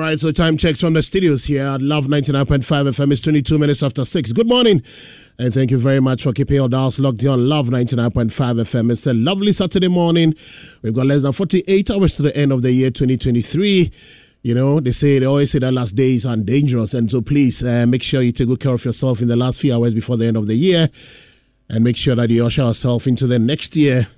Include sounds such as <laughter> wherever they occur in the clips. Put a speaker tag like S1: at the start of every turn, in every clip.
S1: Right, so time checks from the studios here at Love 99.5 FM. It's 22 minutes after 6. Good morning, and thank you very much for keeping your dials locked on Love 99.5 FM. It's a lovely Saturday morning. We've got less than 48 hours to the end of the year 2023. You know, they say, they always say that last days are dangerous. And so please uh, make sure you take good care of yourself in the last few hours before the end of the year and make sure that you usher yourself into the next year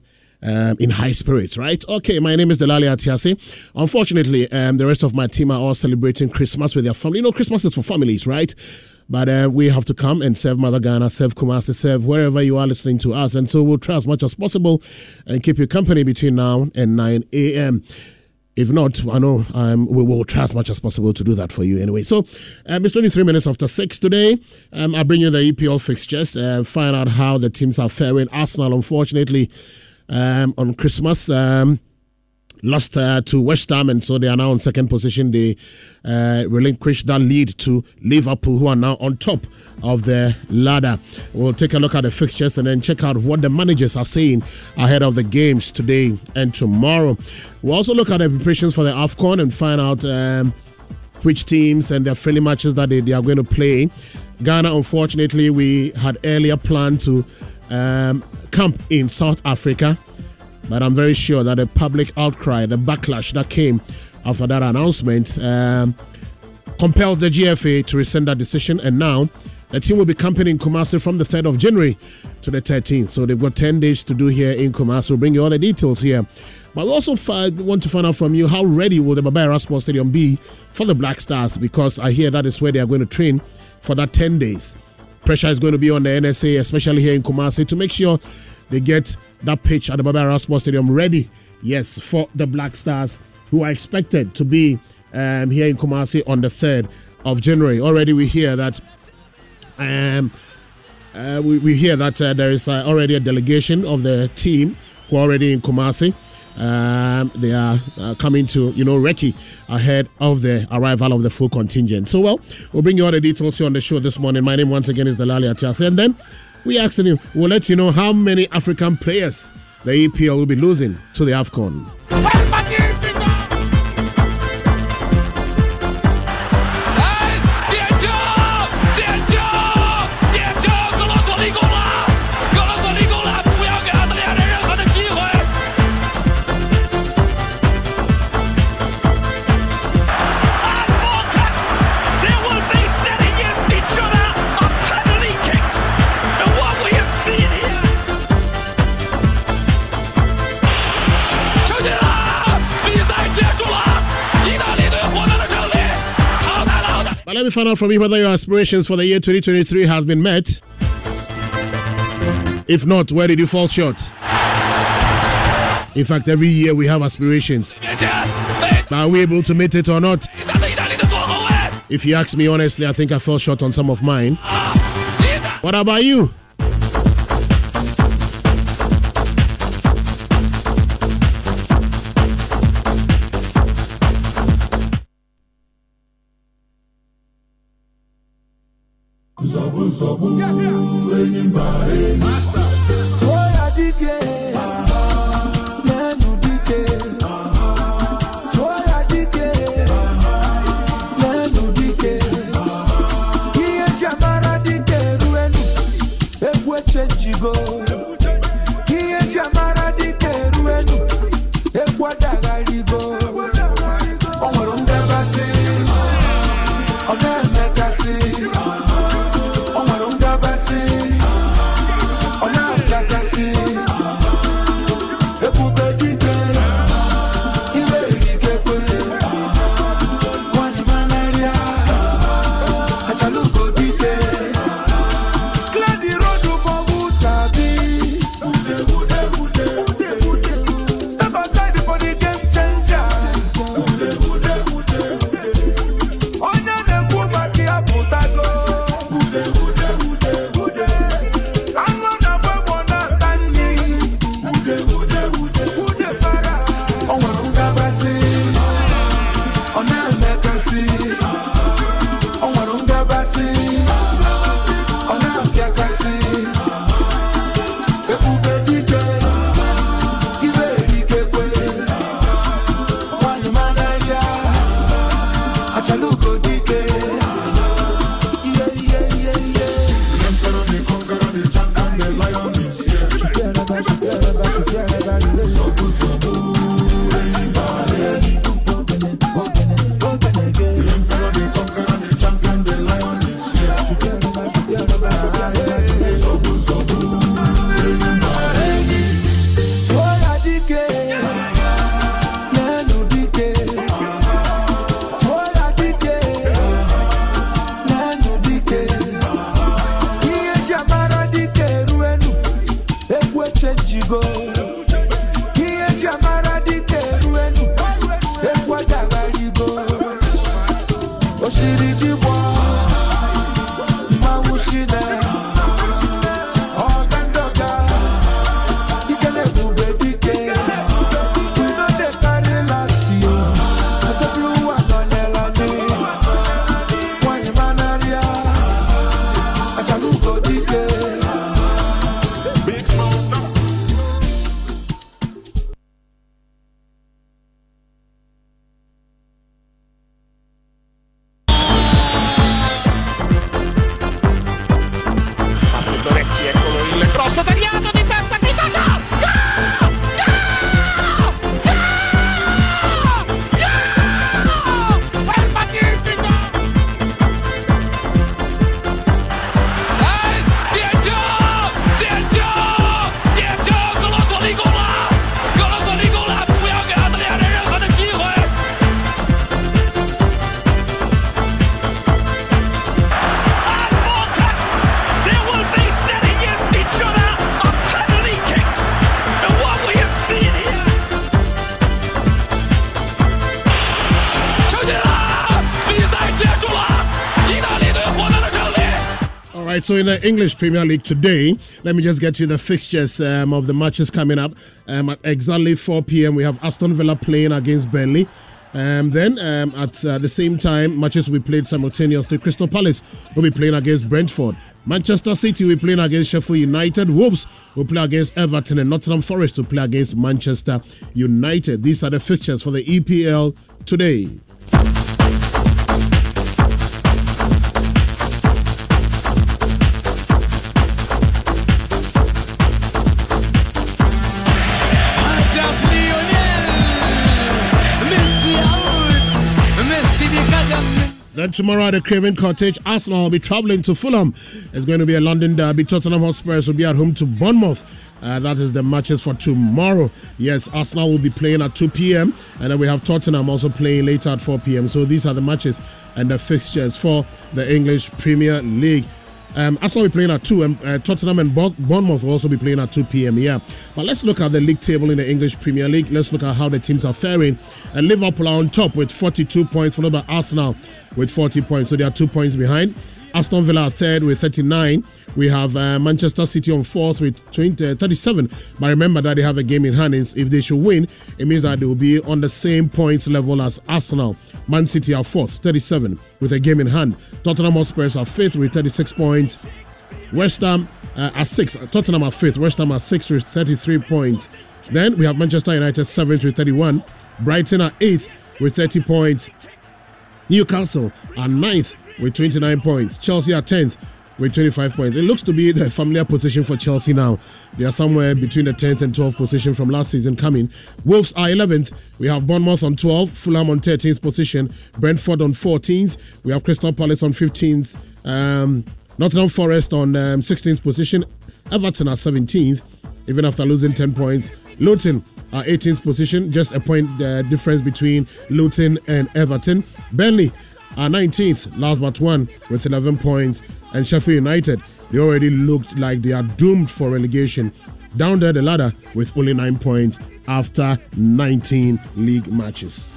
S1: um, in high spirits, right? Okay, my name is Delali Atiasi. Unfortunately, um, the rest of my team are all celebrating Christmas with their family. You know, Christmas is for families, right? But uh, we have to come and serve Mother Ghana, serve Kumasi, serve wherever you are listening to us. And so we'll try as much as possible and keep you company between now and 9 a.m. If not, I know um, we will try as much as possible to do that for you anyway. So, um, it's 23 minutes after 6 today. Um, I bring you the EPL fixtures, uh, find out how the teams are faring. Arsenal, unfortunately, um, on Christmas. Um, lost uh, to West Ham, and so they are now in second position. They uh, relinquished that lead to Liverpool, who are now on top of the ladder. We'll take a look at the fixtures and then check out what the managers are saying ahead of the games today and tomorrow. We'll also look at the preparations for the AFCON and find out um, which teams and their friendly matches that they, they are going to play. Ghana, unfortunately, we had earlier planned to um, camp in South Africa. But I'm very sure that the public outcry, the backlash that came after that announcement, um, compelled the GFA to rescind that decision. And now the team will be camping in Kumasi from the 3rd of January to the 13th. So they've got 10 days to do here in Kumasi. We'll bring you all the details here. But we also find, want to find out from you how ready will the Baba Sports Stadium be for the Black Stars because I hear that is where they are going to train for that 10 days. Pressure is going to be on the NSA, especially here in Kumasi, to make sure they get that pitch at the Baba Sports Stadium ready, yes, for the Black Stars, who are expected to be um, here in Kumasi on the 3rd of January. Already we hear that um, uh, we, we hear that uh, there is uh, already a delegation of the team who are already in Kumasi. Um, they are uh, coming to, you know, Recce ahead of the arrival of the full contingent. So, well, we'll bring you all the details here on the show this morning. My name, once again, is Delali Atiase. And then we asking you, we'll let you know how many African players the EPL will be losing to the AFCON. Let me find out from you whether your aspirations for the year 2023 has been met. If not, where did you fall short? In fact, every year we have aspirations. Are we able to meet it or not? If you ask me honestly, I think I fell short on some of mine. What about you?
S2: Zabu zabu enyi mba enyi salud.
S1: Right, so in the English Premier League today, let me just get you the fixtures um, of the matches coming up. Um, at exactly 4 p.m., we have Aston Villa playing against Burnley. Um, then um, at uh, the same time, matches will be played simultaneously. Crystal Palace will be playing against Brentford. Manchester City will be playing against Sheffield United. Wolves will play against Everton, and Nottingham Forest will play against Manchester United. These are the fixtures for the EPL today. Then tomorrow at the Craven Cottage, Arsenal will be travelling to Fulham. It's going to be a London derby. Tottenham Hotspurs will be at home to Bournemouth. Uh, that is the matches for tomorrow. Yes, Arsenal will be playing at 2 p.m. And then we have Tottenham also playing later at 4 p.m. So these are the matches and the fixtures for the English Premier League. Um, Arsenal be playing at 2, and uh, Tottenham and Bournemouth will also be playing at 2 p.m. Yeah. But let's look at the league table in the English Premier League. Let's look at how the teams are faring. And Liverpool are on top with 42 points, followed by Arsenal with 40 points. So they are two points behind. Aston Villa third with 39. We have uh, Manchester City on fourth with 20, uh, 37. But remember that they have a game in hand. If they should win, it means that they will be on the same points level as Arsenal. Man City are fourth, 37, with a game in hand. Tottenham Hotspurs are fifth with 36 points. West Ham uh, are sixth. Tottenham are fifth. West Ham are sixth with 33 points. Then we have Manchester United seventh with 31. Brighton are eighth with 30 points. Newcastle are ninth with 29 points. Chelsea are 10th with 25 points. It looks to be the familiar position for Chelsea now. They are somewhere between the 10th and 12th position from last season coming. Wolves are 11th. We have Bournemouth on 12th, Fulham on 13th position, Brentford on 14th. We have Crystal Palace on 15th, um, Nottingham Forest on um, 16th position, Everton are 17th, even after losing 10 points. Luton are 18th position, just a point uh, difference between Luton and Everton. Burnley are 19th, last but one, with 11 points. And Sheffield United, they already looked like they are doomed for relegation. Down there the ladder with only 9 points after 19 league matches.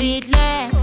S3: For you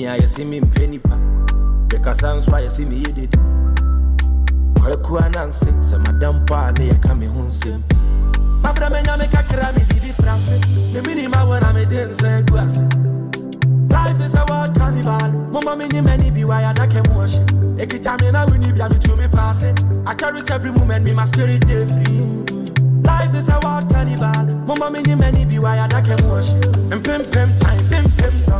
S4: meyɛ din a yɛse mempɛ nipa bɛkasa nso a yɛse meyɛ dedi kwaku ananse sɛ madam pɔ a ne yɛka me ho nsɛm mabrɛ mɛnya me kakra me bibi fra se memenima wɔ na mede nsa agu ase life is a world carnival. Moma menye m'ani bi wɔ yɛadaka mu ɔhye ɛkita me na woni bia metumi paase I cherish every moment me my spirit dey free. Life is a wild carnival. Mama mini many be why I care much. And pim time, pim pim.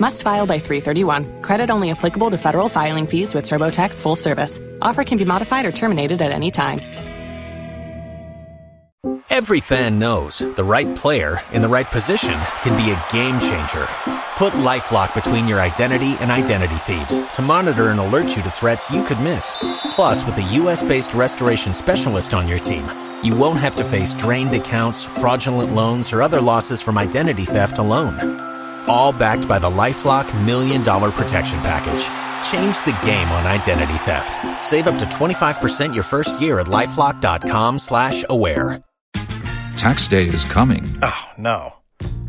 S5: Must file by 331. Credit only applicable to federal filing fees with TurboTax full service. Offer can be modified or terminated at any time.
S6: Every fan knows the right player in the right position can be a game changer. Put LifeLock between your identity and identity thieves to monitor and alert you to threats you could miss. Plus, with a US-based restoration specialist on your team, you won't have to face drained accounts, fraudulent loans, or other losses from identity theft alone. All backed by the LifeLock Million Dollar Protection Package. Change the game on identity theft. Save up to 25% your first year at LifeLock.com slash aware.
S7: Tax day is coming.
S8: Oh, no.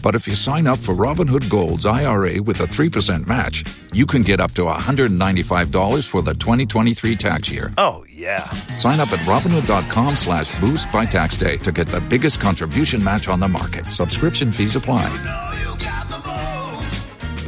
S7: But if you sign up for Robinhood Gold's IRA with a 3% match, you can get up to $195 for the 2023 tax year.
S8: Oh, yeah.
S7: Sign up at Robinhood.com slash boost by tax day to get the biggest contribution match on the market. Subscription fees apply.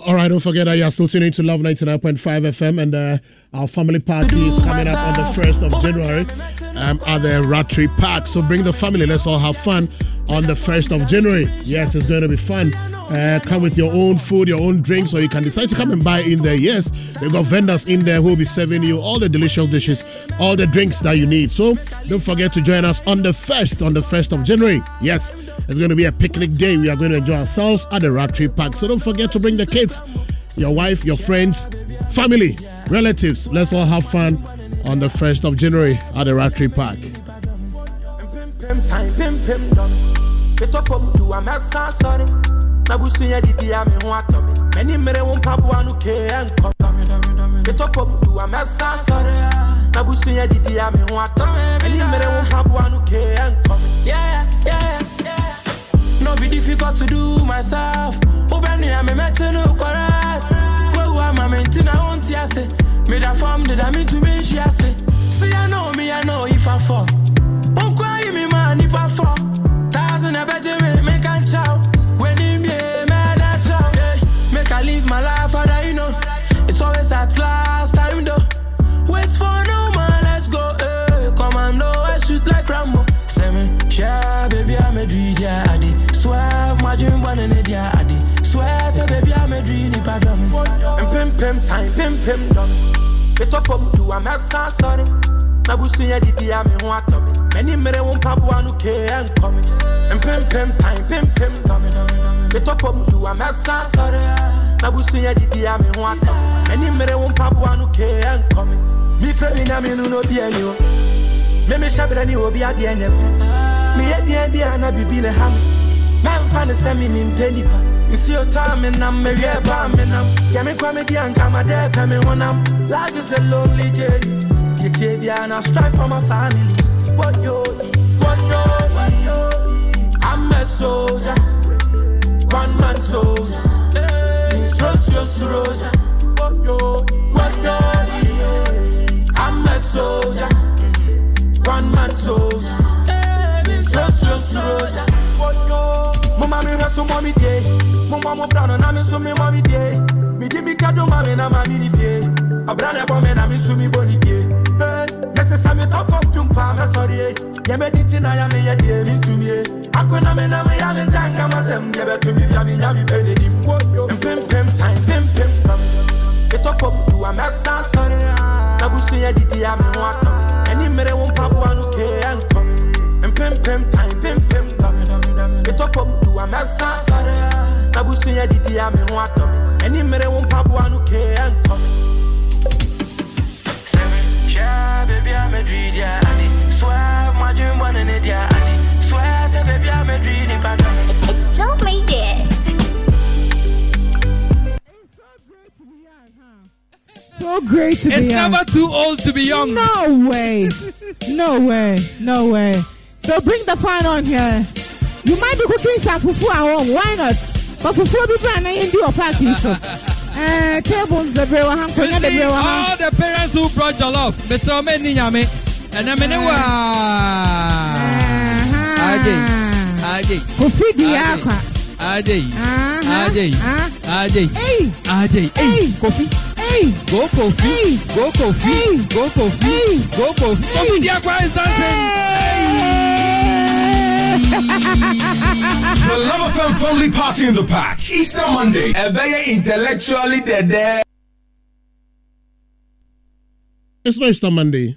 S1: All right, don't forget that you're still tuning to Love 99.5 FM, and uh, our family party is coming up on the 1st of January um, at the Rattray Park. So bring the family, let's all have fun on the 1st of January. Yes, it's going to be fun. Uh, come with your own food, your own drinks, or you can decide to come and buy in there. Yes, they've got vendors in there who will be serving you all the delicious dishes, all the drinks that you need. So don't forget to join us on the 1st, on the 1st of January. Yes, it's going to be a picnic day. We are going to enjoy ourselves at the Rattray Park. So don't forget to bring the kids, your wife, your friends, family, relatives. Let's all have fun on the 1st of January at the Rattray Park.
S4: Metɔ fam du a mɛsa asɔre na busua didi a me ho atɔ me ɛni mmerɛ wo mpaboa no kee ɛnkɔ metɔ fam du a mɛsa asɔre na busua didi a me ho atɔ me ɛni mmerɛ wo mpaboa no kee ɛnkɔ me
S2: Yeah, yeah, yeah. No be difficult to do myself. Open me, I'm a match no correct. Where who am I maintain? I want to say. Me form did I mean to me? She. See, I know me, I know if I fall. Won't cry me, man, if I fall.
S4: Mpempem tan pempem dɔme metɔ fam du a mɛsa asɔre na busua didi a me. Ho atɔ me ɛni mmerɛ wo mpaboa no kee ɛnkɔ me mpempem tan pempem dɔme metɔ fam du a mɛsa asɔre na busua didi a me. Ho atɔ me ɛni mmerɛ wo mpaboa no kee ɛnkɔ me mefɛ me nyame no no obi ani o. Memehyɛ berɛ ne obi adeɛ nyɛ pɛ meyɛ deɛ bia na biribi ne ha me. Mɛmfa ne sɛ menimpɛ nipa nsuo tɔ a menam mewiɛ ba a menam yɛ me kɔ medi anka madɛ pɛ me honam life is a lonely journey. Yɛtie bia na strive for my family. What yo what yo what yo I'm a soldier one man soldier. Srosio soldier. What yo what yo I'm a soldier one man soldier. Srosio soldier. What yo Mama mi hwɛ so mɔ mi die mo mɔ mo bra no na mi nso mi mɔ mi die mi di mi ka do ma mi na ma mi ni fie ɔbra na ɛbɔ mi na mi nso mi bɔ ni die mɛsɛ sɛ mi tɔ fɔm dum pa mɛ sɔre ye yɛ mɛ di ti na ya mi yɛ die mi ntumi ye ako na mi na mi ya mi nta nka ma sɛm yɛ bɛ tumi bia mi nya mi bɛ ne nim mpempem tan pempem pam. Mi tɔ fɔm du a mɛ sa sɔre na busu yɛ didi a mi ho atɔ ɛni mmerɛ wo mpaboa no kee ɛnkɔ mpempem fam du a mɛsa asɔre na busua didi a me ho atɔ me ɛni mmerɛ wo mpaboa no kee ɛnkɔ
S2: baby, I'm a dream, yeah, Swear, my dream, one in it, yeah, I. Swear, say, baby, I'm a dream, if I.
S9: It's Joe made it.
S8: So great to
S10: It's
S8: be young.
S10: never too old to be young.
S8: No way. No way. No way. So bring the fun on here. You might be cooking some fufu at home. Why not? But fufu be brand new in the party. So, <laughs> uh, tables, the brew, ham,
S10: You
S8: konya, the
S10: see,
S8: brew,
S10: all
S8: ham.
S10: the parents who brought jollof, Mr. Ome Ninyame, and I'm in the Ajay, Ajay,
S8: Kofi di
S10: Ajay.
S8: akwa.
S10: Ajay,
S8: Uh-huh.
S10: Ajay,
S8: Uh,
S10: Ajay,
S8: Hey.
S10: Ajay, hey, Kofi,
S8: Hey.
S10: go Kofi,
S8: Hey.
S10: go Kofi,
S8: Hey.
S10: go Kofi,
S8: Hey.
S10: go Kofi. Kofi Diakwa is dancing.
S11: The Love FM Family Party in the Park. Easter Monday. Ebeye intellectually dead.
S1: It's no Easter Monday.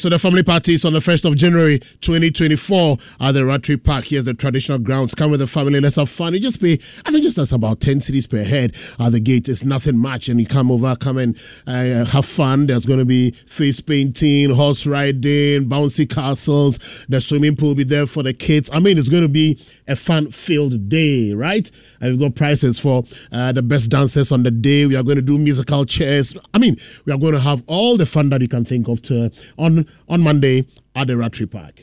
S1: so the family party is on the 1st of January 2024 at the Rattray Park. Here's the traditional grounds. Come with the family, let's have fun. It just be, I think just that's about 10 cedis per head at the gate. It's nothing much. And you come over, come and uh, have fun. There's going to be face painting, horse riding, bouncy castles. The swimming pool will be there for the kids. I mean, it's going to be a fun filled day, right? And we've got prizes for uh, the best dancers on the day. We are going to do musical chairs. I mean, we are going to have all the fun that you can think of to, on, on Monday at the Rattray Park.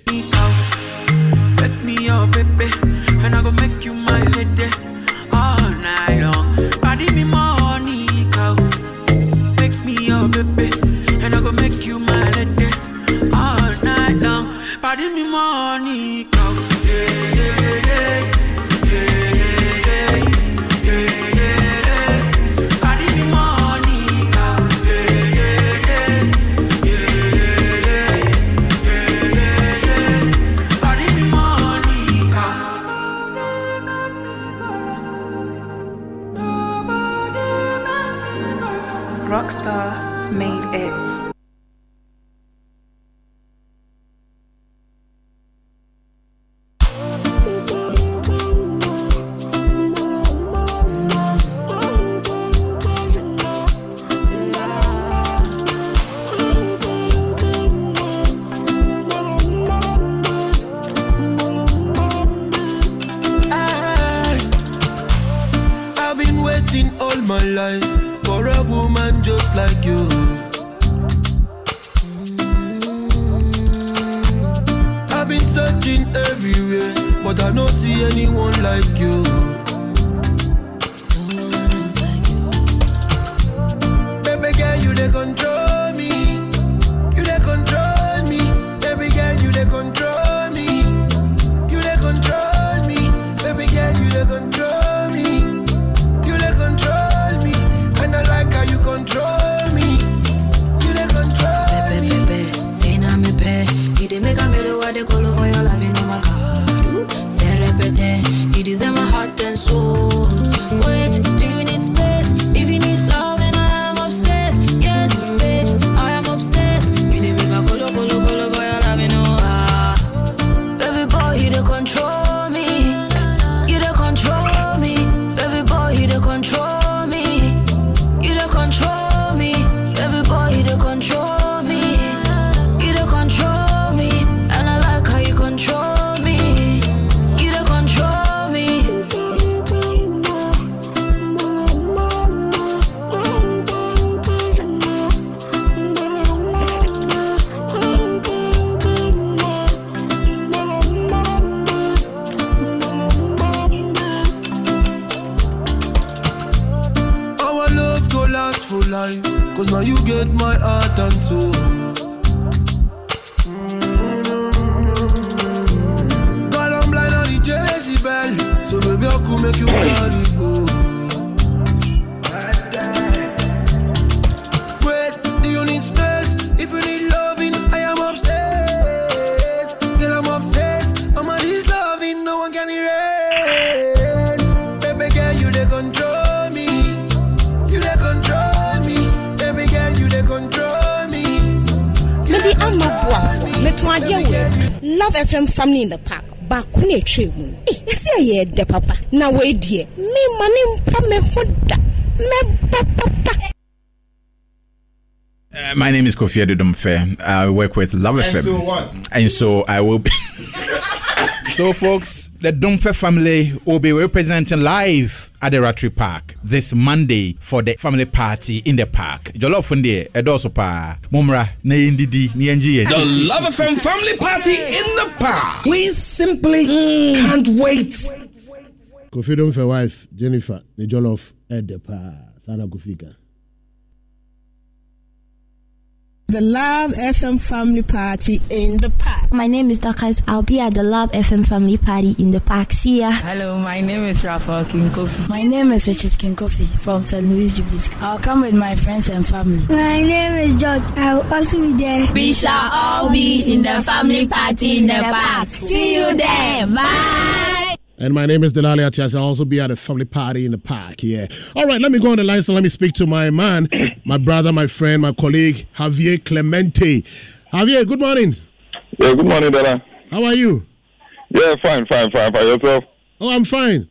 S3: Pardon me money
S12: Rockstar made it.
S13: yɛ dɛ papa na wei deɛ ne mpa me ho da papa Uh,
S14: my name is Kofi Adudomfe. I work with Love
S11: and
S14: FM.
S11: So what?
S14: And so I will be. <laughs> so, folks, the Domfe family will be representing live at the Rattray Park this Monday for the family party in the park. Jollof Funde, Edosopa, Mumra, Neyindidi, Nienji.
S11: The Love FM family party in the park. We simply mm. can't wait
S1: Kofi don for wife Jennifer the jollof at the pa sana kufika.
S13: The Love FM family party in the park.
S9: My name is Dakas. I'll be at the Love FM family party in the park. See ya.
S15: Hello, my name is Rafael King Kofi. My name is Richard King Kofi from St. Louis Jubilees. I'll come with my friends and family.
S16: My name is George. I'll also be there.
S17: We shall all be in the family party in the park. See you there. Bye.
S1: And my name is Delali Atias. I'll also be at a family party in the park. Yeah. All right, let me go on the line. So let me speak to my man, my brother, my friend, my colleague, Javier Clemente. Javier, good morning.
S18: Yeah, good morning, Dada.
S1: How are you?
S18: Yeah, fine, fine, fine. Fine. Yourself?
S1: Oh, I'm fine.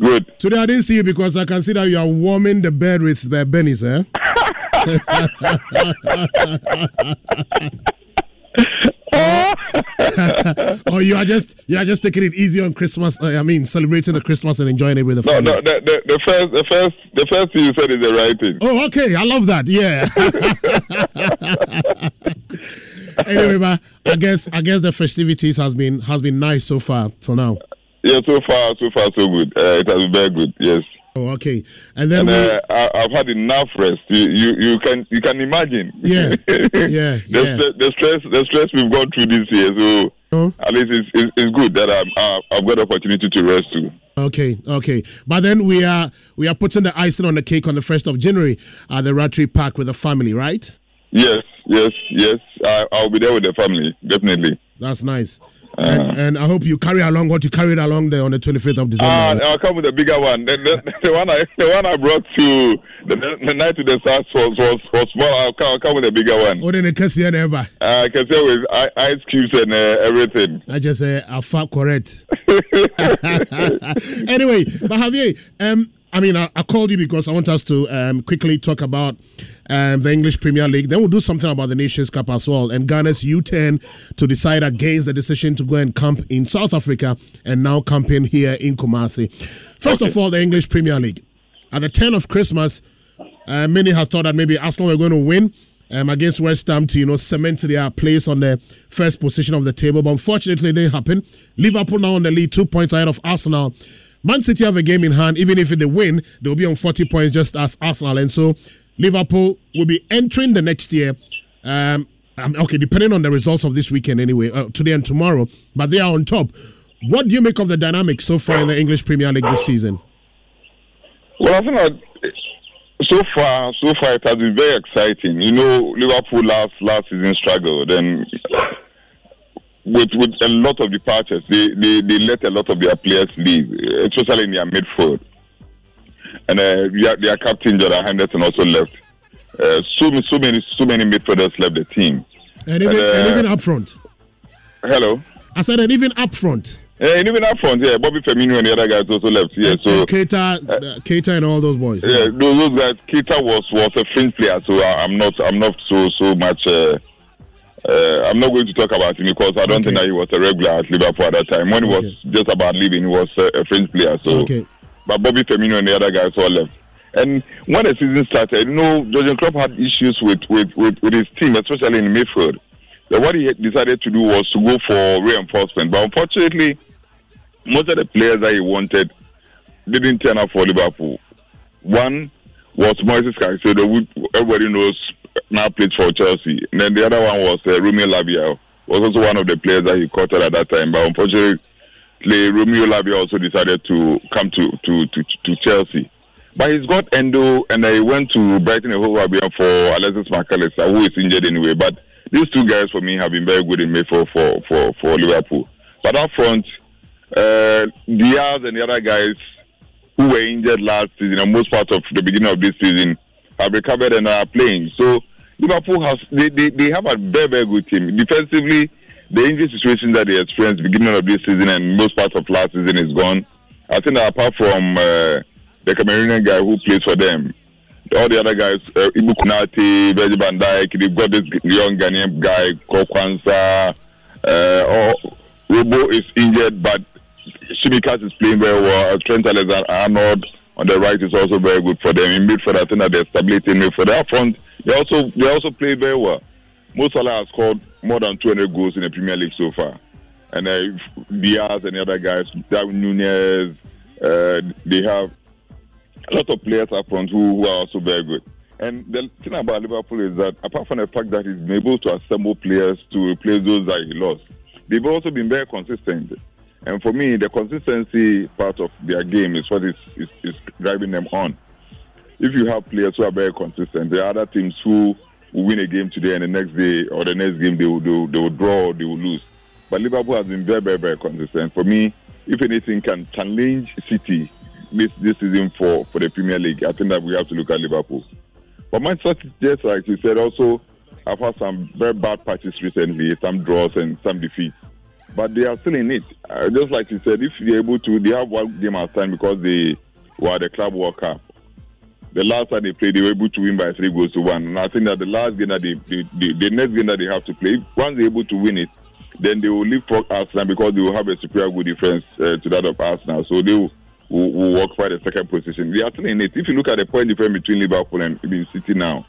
S18: Good.
S1: Today I didn't see you because I can see that you are warming the bed with uh, Benny's, eh? <laughs> <laughs> <laughs> <laughs> or you are just you are just taking it easy on Christmas. Uh, I mean, celebrating the Christmas and enjoying it with the family.
S18: no. The, the, the first, the first, the first thing you said is the right thing.
S1: Oh, okay. I love that. Yeah. <laughs> anyway, but I guess I guess the festivities has been has been nice so far till now.
S18: Yeah, so far, so far, so good. Uh, it has been very good. Yes.
S1: Oh, okay. And then
S18: And
S1: we,
S18: uh, I, I've had enough rest. You, you, you can, you can imagine.
S1: Yeah. <laughs> yeah.
S18: the,
S1: yeah.
S18: the, the stress, the stress we've gone through this year. So
S1: Oh.
S18: at least it's, it's, it's good that I'm, uh, I've got the opportunity to rest too.
S1: Okay, okay. But then we are we are putting the icing on the cake on the first of January at the Rattray Park with the family, right?
S18: Yes, yes, yes. I, I'll be there with the family, definitely.
S1: That's nice. And, and I hope you carry along what you carried along there on the 25th of December.
S18: Uh, I'll come with the bigger one. The, the, <laughs> the one I the one I brought to the, the night to the stars was, was was small. I'll come, I'll come with a bigger one.
S1: What in the case here never?
S18: Uh, I can say with ice cubes and uh, everything.
S1: I just say I far correct. <laughs> anyway, but Javier, um, I mean, I, I called you because I want us to um, quickly talk about um, the English Premier League. Then we'll do something about the Nations Cup as well. And Ghana's U10 to decide against the decision to go and camp in South Africa and now camping here in Kumasi. First of all, the English Premier League. At the 10 of Christmas, uh, many have thought that maybe Arsenal were going to win um, against West Ham to you know cement their place on the first position of the table, but unfortunately, it didn't happen. Liverpool now on the lead, two points ahead of Arsenal. Man City have a game in hand. Even if they win, they'll be on 40 points just as Arsenal, and so Liverpool will be entering the next year. Um, um, okay, depending on the results of this weekend, anyway, uh, today and tomorrow, but they are on top. What do you make of the dynamics so far in the English Premier League this season?
S18: Well, I think that so far, so far it has been very exciting. You know, Liverpool last last season struggled, and with with a lot of departures, they, they, they let a lot of their players leave, especially in their midfield. And uh, their, their captain Jordan Henderson also left. Uh, so so many so many midfielders left the team.
S1: And even,
S18: And, uh,
S1: and even up front.
S18: Hello.
S1: I said, and even up front.
S18: Yeah, and even up front, yeah, Bobby Firmino and the other guys also left. Yeah, so
S1: Keita, uh, Keita, and all those boys.
S18: Yeah, those, those guys. Keita was was a fringe player, so I, I'm not I'm not so so much. Uh, I'm not going to talk about him because I don't think that he was a regular at Liverpool at that time. When he was just about leaving, he was uh, a fringe player. So,
S1: Okay.
S18: but Bobby Firmino and the other guys all left. And when the season started, you know, Jurgen Klopp had issues with with, with, with his team, especially in midfield. Then what he had decided to do was to go for reinforcement, but unfortunately, most of the players that he wanted didn't turn up for Liverpool. One was Moises Caicedo, who everybody knows now played for Chelsea. And then the other one was uh, Romeo Lavia, was also one of the players that he courted at that time. But unfortunately, Romeo Lavia also decided to come to, to, to, to Chelsea. But he's got Endo, and he went to Brighton and Hove Albion for Alexis McAllister, who is injured anyway. But these two guys for me have been very good in midfield for, for, for Liverpool. But up front, uh, Diaz and the other guys who were injured last season and most part of the beginning of this season have recovered and are playing. So Liverpool has they, they, they have a very very good team. Defensively, the injury situation that they experienced beginning of this season and most part of last season is gone. I think that apart from uh, the Cameroonian guy who plays for them, all the other guys, uh, Ibou Konaté, Virgil van Dijk, they've got this young Ghanaian guy, Kokwansa. Uh, oh, Robo is injured, but Tsimikas is playing very well. Trent Alexander Arnold on the right is also very good for them. In midfield, I think that they're stability in midfield. Up front, they also they also play very well. Mo Salah has scored more than 200 goals in the Premier League so far. And uh, Diaz and the other guys, Darwin Nunez, uh, they have a lot of players up front who, who are also very good. And the thing about Liverpool is that apart from the fact that he's been able to assemble players to replace those that he lost, they've also been very consistent. And for me, the consistency part of their game is what is, is, is driving them on. If you have players who are very consistent, there are other teams who win a game today and the next day or the next game they will, they will, they will draw or they will lose. But Liverpool has been very, very, very consistent. For me, if anything can challenge City this this season for, for the Premier League, I think that we have to look at Liverpool. But Manchester City, just like you said, also I've had some very bad patches recently, some draws and some defeats. But they are still in it. Uh, just like you said, if they're able to, they have one game at time because they were the Club World Cup. The last time they played, they were able to win by three goals to one. And I think that the last game that they, they, they the next game that they have to play, once they're able to win it, then they will leapfrog Arsenal because they will have a superior good defense uh, to that of Arsenal. So they will, will, will the second position. They are still in it. If you look at the point difference between Liverpool and City now,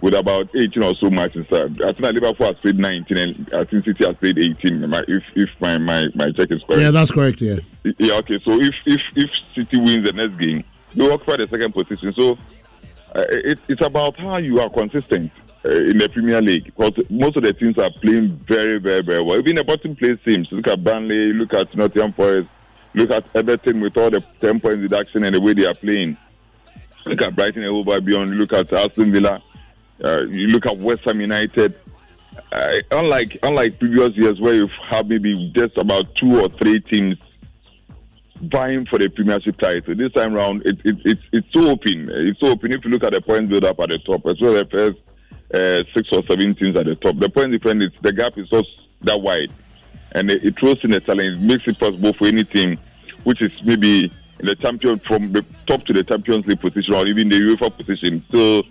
S18: with about 18 or so matches, uh, I think Liverpool has played 19 and I think City has played 18. If if my, my, my check is correct.
S1: Yeah, that's correct. Yeah.
S18: Yeah. Okay. So if if if City wins the next game, they walk by the second position. So uh, it, it's about how you are consistent uh, in the Premier League because most of the teams are playing very, very, very well. Even the bottom place teams, look at Burnley, look at Nottingham Forest, look at Everton with all the 10 point deduction and the way they are playing. Look at Brighton and Hove Albion, look at Aston Villa, uh, you look at West Ham United. Uh, unlike unlike previous years where you've had maybe just about two or three teams vying for the Premiership title, this time round it, it, it's it's so open. It's so open. If you look at the points build up at the top, as well as the first uh, six or seven teams at the top. The point difference is the gap is just that wide, and it, it throws in a challenge. It makes it possible for any team, which is maybe the champion from the top to the Champions League position or even the UEFA position, still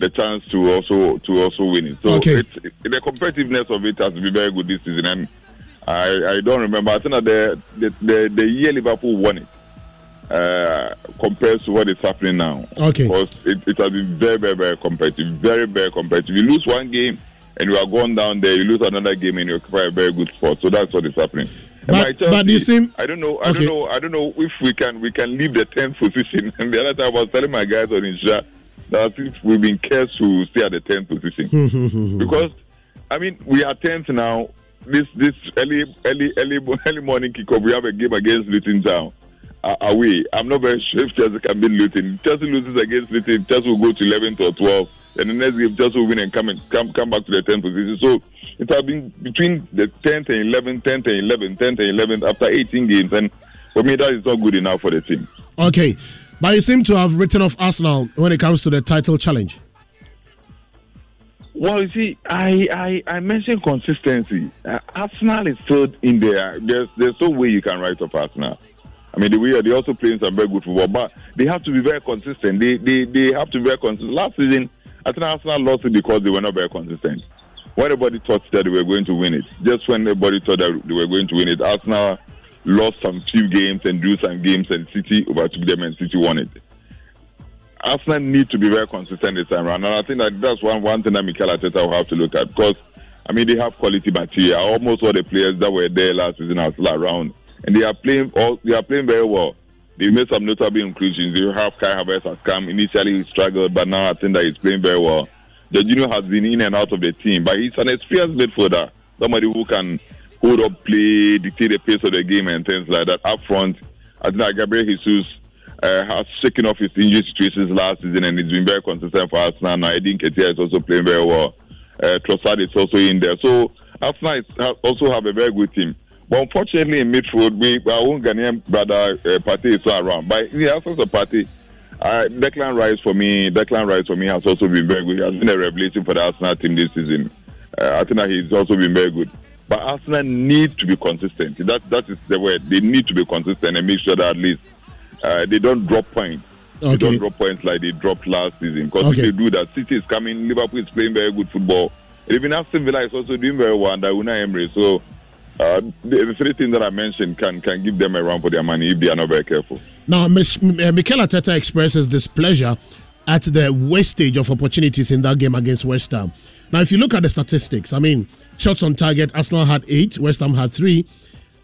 S18: the chance to also to also win it. So
S1: Okay.
S18: the competitiveness of it has been very good this season, and I, I don't remember. I think that the the, the, the year Liverpool won it uh, compares to what is happening now.
S1: Okay.
S18: Because it, it has been very, very, very competitive. Very, very competitive. You lose one game and you are going down there, you lose another game and you occupy a very good spot. So that's what is happening. And my
S1: But, but you
S18: Chelsea,
S1: seem
S18: I don't know. I
S1: Okay.
S18: don't know. I don't know if we can we can leave the tenth position. <laughs> And the other time I was telling my guys on Insha that we've been cursed to stay at the tenth position <laughs> because I mean we are tenth now. This this early early early early morning kickoff. We have a game against Luton Town uh, away. I'm not very sure if Chelsea can beat Luton. Chelsea loses against Luton. Chelsea will go to 11th or 12th. And the next game, Chelsea will win and come and come come back to the 10th position. So it has been between the 10th and 11th, 10th and 11th, 10th and 11th after 18 games. And for me, that is not good enough for the team.
S1: okay, but you seem to have written off Arsenal when it comes to the title challenge.
S18: Well, you see, I I, I mentioned consistency. Uh, Arsenal is still in there. There's there's no way you can write off Arsenal. I mean, the way they also playing some very good football, but they have to be very consistent. They they, they have to be very consistent. Last season, I think Arsenal lost it because they were not very consistent. When everybody thought that they were going to win it, just when everybody thought that they were going to win it, Arsenal lost some few games and drew some games, and City overtook them, and City won it. Arsenal need to be very consistent this time around, and I think that that's one one thing that Mikel Arteta will have to look at because I mean they have quality material. Almost all the players that were there last season are still around, and they are playing all they are playing very well. They made some notable inclusions. You have Kai Havertz has come initially he struggled, but now I think that he's playing very well. Jorginho has been in and out of the team, but he's an experienced midfielder, somebody who can hold up play, dictate the pace of the game, and things like that. Up front, I think that Gabriel Jesus uh, has shaken off his injury situations last season and he's been very consistent for Arsenal. Now, Eddie Nketiah is also playing very well. Uh, Trossard is also in there. So, Arsenal ha- also have a very good team. But unfortunately, in midfield, we, our own Ghanaian brother uh, Partey is not around. But in the absence of Partey, uh, Declan Rice for me, Declan Rice for me has also been very good. He has been a revelation for the Arsenal team this season. Uh, I think that he's also been very good. But Arsenal need to be consistent. That that is the word. They need to be consistent and make sure that at least uh, they don't drop points They don't drop points like they dropped last season. Because
S1: Okay.
S18: if they do that, City is coming, Liverpool is playing very good football. And even Aston Villa is also doing very well under Unai Emery. So uh, the, the three things that I mentioned can can give them a run for their money if they are not very careful.
S1: Now, Ms- M- uh, Mikel Arteta expresses displeasure at the wastage of opportunities in that game against West Ham. Now, if you look at the statistics, I mean, shots on target, Arsenal had eight, West Ham had three,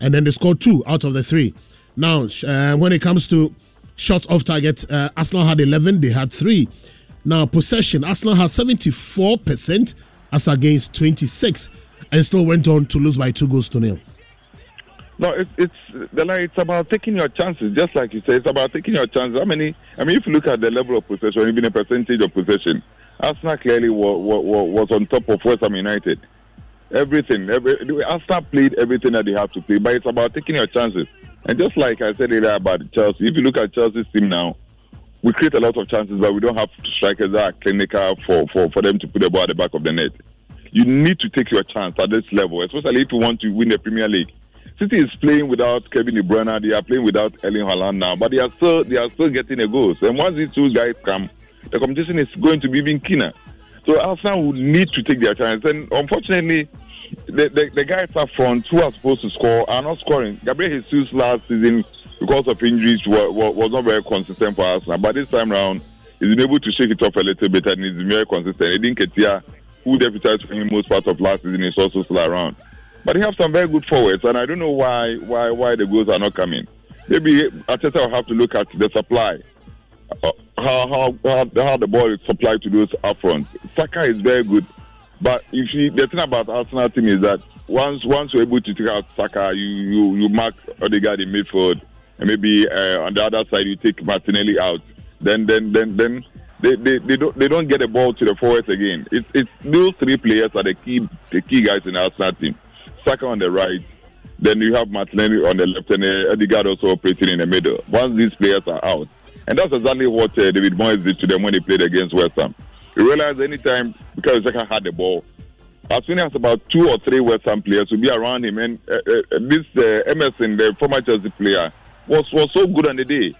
S1: and then they scored two out of the three. Now, uh, when it comes to shots off target, uh, Arsenal had 11, they had three. Now, possession, Arsenal had 74% as against 26, and still went on to lose by two goals to nil.
S18: No, it's it's it's about taking your chances, just like you say. It's about taking your chances. How many? I mean, if you look at the level of possession, even the percentage of possession, Arsenal clearly was, was on top of West Ham United. Everything, every Arsenal played everything that they have to play, but it's about taking your chances. And just like I said earlier about Chelsea, if you look at Chelsea's team now, we create a lot of chances, but we don't have strikers that are clinical for, for, for them to put the ball at the back of the net. You need to take your chance at this level, especially if you want to win the Premier League. City is playing without Kevin De Bruyne. They are playing without Erling Haaland now, but they are still they are still getting a goals. And once these two guys come, the competition is going to be even keener. So Arsenal would need to take their chance. And unfortunately, the, the, the guys up front who are supposed to score are not scoring. Gabriel Jesus last season, because of injuries, was, was not very consistent for Arsenal. But this time round, he's been able to shake it off a little bit and he's very consistent. Eddie Nketiah, who deputized for him most part of last season, is also still around. But he have some very good forwards, and I don't know why why why the goals are not coming. Maybe Arteta will have to look at the supply, uh, how, how how how the ball is supplied to those up front. Saka is very good, but if the thing about Arsenal team is that once once you're able to take out Saka, you you, you mark Odegaard in midfield, and maybe uh, on the other side you take Martinelli out. Then then then then they, they, they don't they don't get the ball to the forwards again. It's it's those three players are the key the key guys in the Arsenal team. Saka on the right, then you have Martinelli on the left, and uh, Odegaard also operating in the middle. Once these players are out, and that's exactly what uh, David Moyes did to them when they played against West Ham. You realize anytime because Saka had the ball, as soon as about two or three West Ham players will be around him, and uh, uh, this uh, Emerson, the former Chelsea player, was was so good on the day.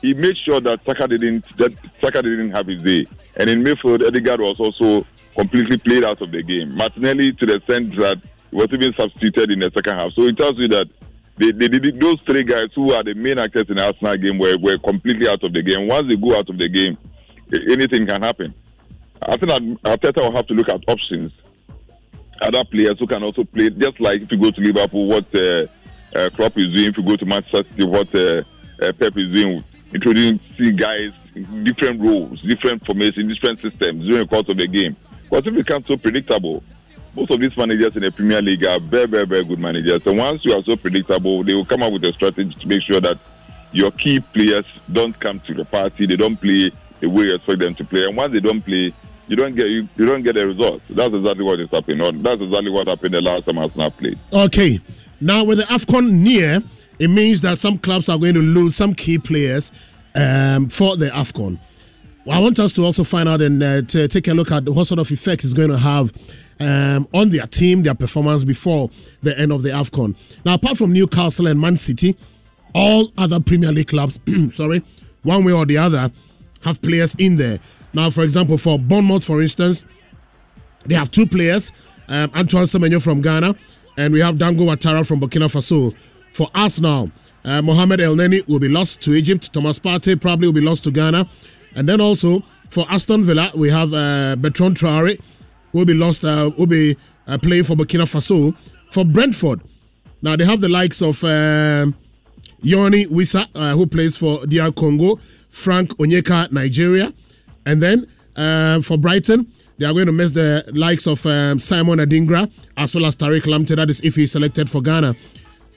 S18: He made sure that Saka didn't that Saka didn't have his day, and in midfield, Odegaard was also completely played out of the game. Martinelli to the extent that he was even substituted in the second half. So it tells you that they, they, they, those three guys who are the main actors in the Arsenal game were, were completely out of the game. Once they go out of the game, anything can happen. I think Arteta will have to look at options. Other players who can also play, just like if you go to Liverpool, what uh, uh, Klopp is doing. If you go to Manchester City, what uh, uh, Pep is doing, including introducing guys different roles, different formations, different systems during the course of the game. Because if it becomes so predictable, most of these managers in the Premier League are very, very, very good managers. And once you are so predictable, they will come up with a strategy to make sure that your key players don't come to the party. They don't play the way you expect them to play. And once they don't play, you don't get you, you don't get the results. That's exactly what is happening. That's exactly what happened the last time Arsenal played.
S1: Okay. Now, with the AFCON near, it means that some clubs are going to lose some key players um, for the AFCON. I want us to also find out and uh, to take a look at what sort of effect it's going to have um, on their team, their performance before the end of the AFCON. Now, apart from Newcastle and Man City, all other Premier League clubs, <clears throat> sorry, one way or the other, have players in there. Now, for example, for Bournemouth, for instance, they have two players, um, Antoine Semenyo from Ghana, and we have Dango Ouattara from Burkina Faso. For Arsenal, uh, Mohamed Elneny will be lost to Egypt. Thomas Partey probably will be lost to Ghana. And then also for Aston Villa, we have uh, Bertrand Traore, will be lost, uh, will be uh, playing for Burkina Faso. For Brentford, now they have the likes of uh, Yoane Wissa, uh, who plays for DR Congo, Frank Onyeka, Nigeria. And then uh, for Brighton, they are going to miss the likes of um, Simon Adingra as well as Tariq Lamptey. That is if he's selected for Ghana.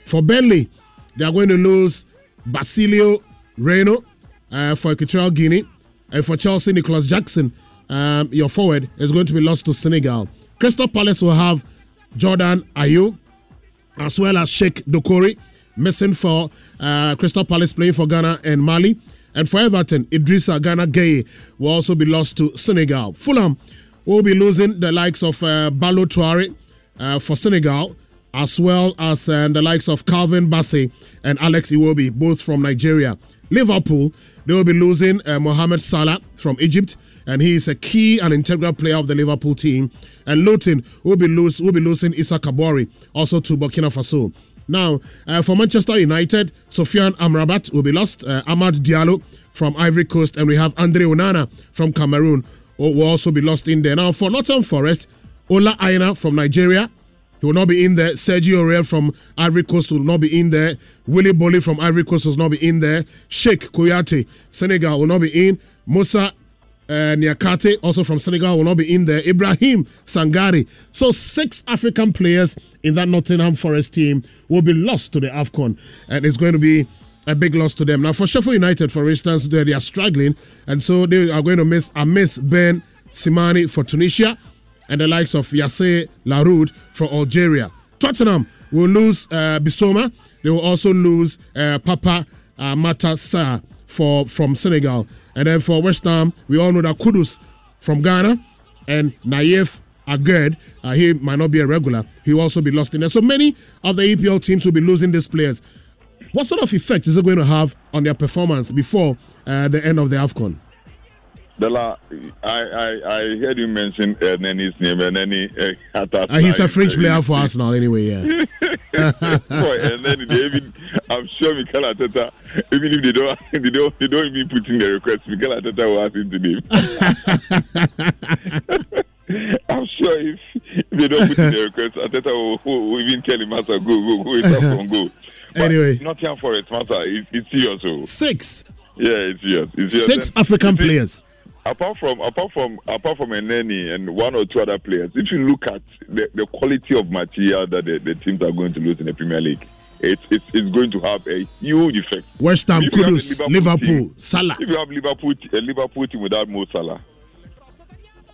S1: For Burnley, they are going to lose Basilio Reno uh, for Equatorial Guinea. And for Chelsea, Nicholas Jackson, um, your forward, is going to be lost to Senegal. Crystal Palace will have Jordan Ayew as well as Cheick Doucouré missing for uh, Crystal Palace playing for Ghana and Mali. And for Everton, Idrissa Gana Gueye will also be lost to Senegal. Fulham will be losing the likes of uh, Balo Tuare uh, for Senegal, as well as uh, the likes of Calvin Bassey and Alex Iwobi, both from Nigeria. Liverpool They will be losing uh, Mohamed Salah from Egypt, and he is a key and integral player of the Liverpool team. And Luton will be lose will be losing Issa Kaboré also to Burkina Faso. Now, uh, for Manchester United, Sofyan Amrabat will be lost. Uh, Amad Diallo from Ivory Coast, and we have Andre Onana from Cameroon will also be lost in there. Now, for Nottingham Forest, Ola Aina from Nigeria. He will not be in there. Sergio Aurier from Ivory Coast will not be in there. Willy Boly from Ivory Coast will not be in there. Cheikhou Kouyaté, Senegal, will not be in. Musa uh, Niakhaté, also from Senegal, will not be in there. Ibrahim Sangaré. So six African players in that Nottingham Forest team will be lost to the AFCON. And it's going to be a big loss to them. Now, for Sheffield United, for instance, they, they are struggling. And so they are going to miss Amis Ben Simani for Tunisia and the likes of Yassé Laroud for Algeria. Tottenham will lose uh, Bissouma. They will also lose uh, Papa uh, Matassa for from Senegal. And then for West Ham, we all know that Kudus from Ghana and Nayef Aguerd, uh, he might not be a regular. He will also be lost in there. So many of the EPL teams will be losing these players. What sort of effect is it going to have on their performance before uh, the end of the AFCON?
S18: Della, I, I, I heard you mention uh, Nenny's name and Nenny. Uh,
S1: Uh, he's a French player for Arsenal anyway, yeah. <laughs>
S18: Boy, and then even, I'm sure Mikel Arteta, even if they don't, they don't, they don't even put in the request, Mikel Arteta will ask him to name. <laughs> I'm sure if, if they don't put in the request, Arteta will, will, will even tell him, Master, go, go, go, it's up and go. But
S1: Anyway.
S18: Nottingham Forest, Master, it, it's serious. Oh.
S1: Six.
S18: Yeah, it's serious. It's serious.
S1: Six
S18: And
S1: African players.
S18: Apart from apart from apart from Eneni and one or two other players, if you look at the, the quality of material that the, the teams are going to lose in the Premier League, it's it's, it's going to have a huge effect.
S1: West Ham, Kudus, Liverpool,
S18: team-
S1: Salah.
S18: If you have Liverpool a Liverpool team without Mo Salah,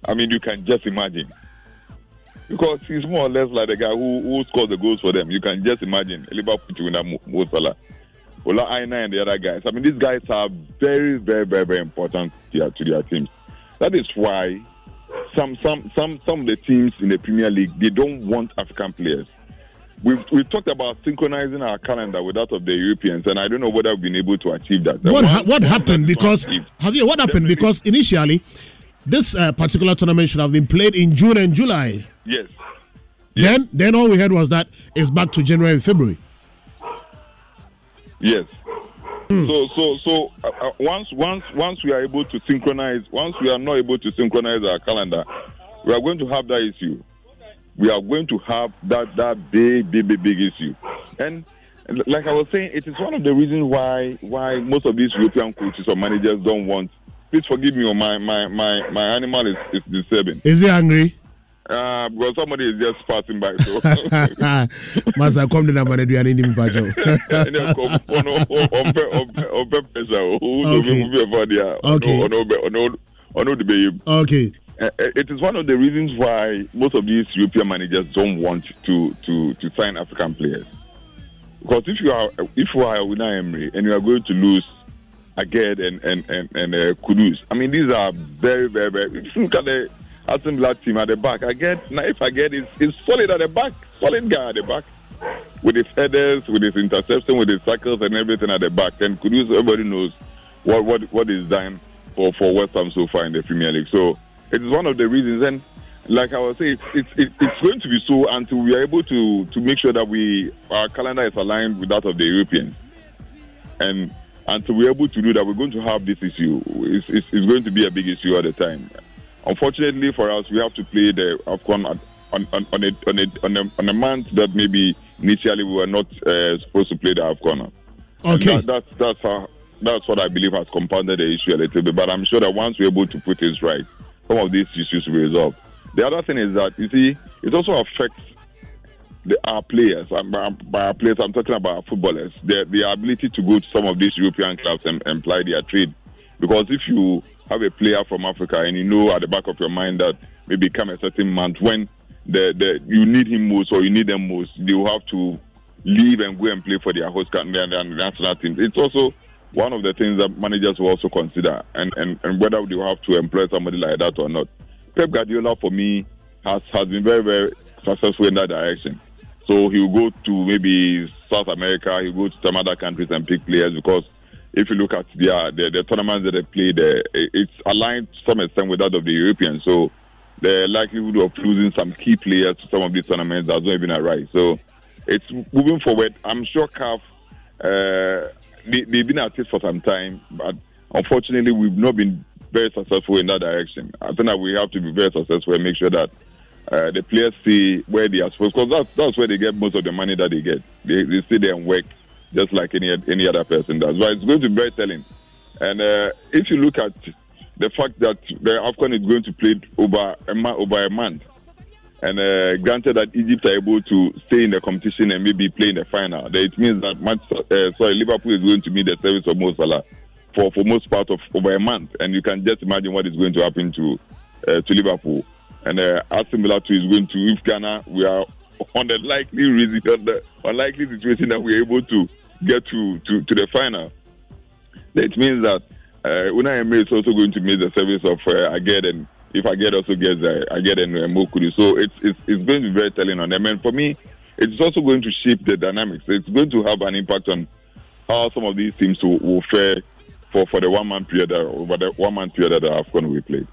S18: I mean you can just imagine. Because he's more or less like the guy who, who scores the goals for them. You can just imagine a Liverpool team without Mo, Mo Salah. Ola Aina and the other guys. I mean, these guys are very, very, very, very important to their, to their teams. That is why some, some, some, some of the teams in the Premier League they don't want African players. We've, we've talked about synchronizing our calendar with that of the Europeans, and I don't know whether we've been able to achieve that. The
S1: what ha- what happened because. Javier, what happened because initially this uh, particular tournament should have been played in June and July.
S18: Yes.
S1: Then then all we heard was that it's back to January and February.
S18: Yes. So so so uh, uh, once once once we are able to synchronize, once we are not able to synchronize our calendar, we are going to have that issue. We are going to have that that big big big big issue, and and like I was saying, it is one of the reasons why why most of these European coaches or managers don't want. Please forgive me, oh, my my my my animal is, is disturbing.
S1: Is he angry?
S18: Uh, because somebody is just passing by. So
S1: Masa come to number do any mpacho.
S18: ɛnɛ kɔ ɔno ɔmpɛ ɔmpɛ ɔmpɛ pɛsɛ o o
S1: Okay.
S18: obi mu bi ɛfɔ adi
S1: Okay.
S18: ɔno ɔno bɛ ɔno ɔno de bɛ yɛ mu.
S1: Okay.
S18: Uh, it is one of the reasons why most of these European managers don't want to to to sign African players. Because if you are if you are Unai Emery and you are going to lose Aguerd and and and, and uh, Kudus, I mean these are very very very. If you look at the Aston Villa team at the back, Aguerd now if Aguerd is is solid at the back, solid guy at the back with his headers, with his interception, with his tackles and everything at the back. And Kudus, everybody knows what what what is done for for West Ham so far in the Premier League. So it is one of the reasons. And like I was saying, it's it's, it's going to be so until we are able to to make sure that we our calendar is aligned with that of the Europeans. And until we're able to do that, we're going to have this issue. It's, it's, it's going to be a big issue at the time. Unfortunately for us, we have to play the AFCON at- on, on, on, a, on, a, on, a, on a month that maybe initially we were not uh, supposed to play the AFCON.
S1: Okay.
S18: That, that's, that's, how, that's what I believe has compounded the issue a little bit. But I'm sure that once we're able to put this right, some of these issues will be resolved. The other thing is that, you see, it also affects the, our players. And by, by our players, I'm talking about our footballers. Their, their ability to go to some of these European clubs and, and ply their trade. Because if you have a player from Africa and you know at the back of your mind that maybe come a certain month when the, the you need him most or you need them most, they will have to leave and go and play for their host country and their national teams. It's also one of the things that managers will also consider and, and, and whether they will have to employ somebody like that or not. Pep Guardiola, for me, has, has been very, very successful in that direction. So he'll go to maybe South America, he'll go to some other countries and pick players because if you look at their, the, the tournaments that they play, the, it's aligned to some extent with that of the Europeans. So the likelihood of losing some key players to some of these tournaments has not even arrived. So it's moving forward. I'm sure CAF, uh, they, they've been at it for some time, but unfortunately, we've not been very successful in that direction. I think that we have to be very successful and make sure that uh, the players see where they are supposed because that's, that's where they get most of the money that they get. They, they sit there and work just like any any other person does. But it's going to be very telling. And uh, if you look at the fact that the AFCON is going to play over a, ma- over a month, and uh, granted that Egypt are able to stay in the competition and maybe play in the final, then it means that much, uh, sorry, Liverpool is going to meet the service of Mo Salah for, for most part of over a month. And you can just imagine what is going to happen to uh, to Liverpool. And uh, Aston Villa too is going to, if Ghana, we are on the likely reason, on the unlikely situation that we're able to get to, to, to the final. It means that uh, Unai Emery is also going to meet the service of uh, Aguerd and if Aguerd also gets uh, Aguerd and uh, Mokudi. So it's, it's, it's going to be very telling on them. And for me, it's also going to shape the dynamics. It's going to have an impact on how some of these teams will, will fare for, for the one month period uh, over the one month period that AFCON be played.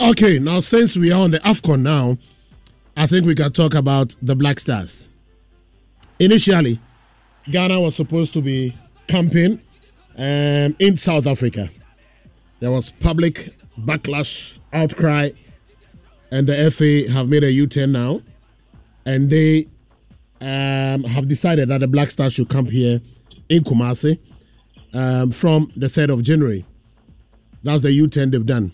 S1: Okay, now since we are on the AFCON now, I think we can talk about the Black Stars. Initially, Ghana was supposed to be camping um, in South Africa. There was public backlash, outcry, and the FA have made a U turn now, and they um, have decided that the Black Stars should camp here in Kumasi um, from the 3rd of January. That's the U turn they've done.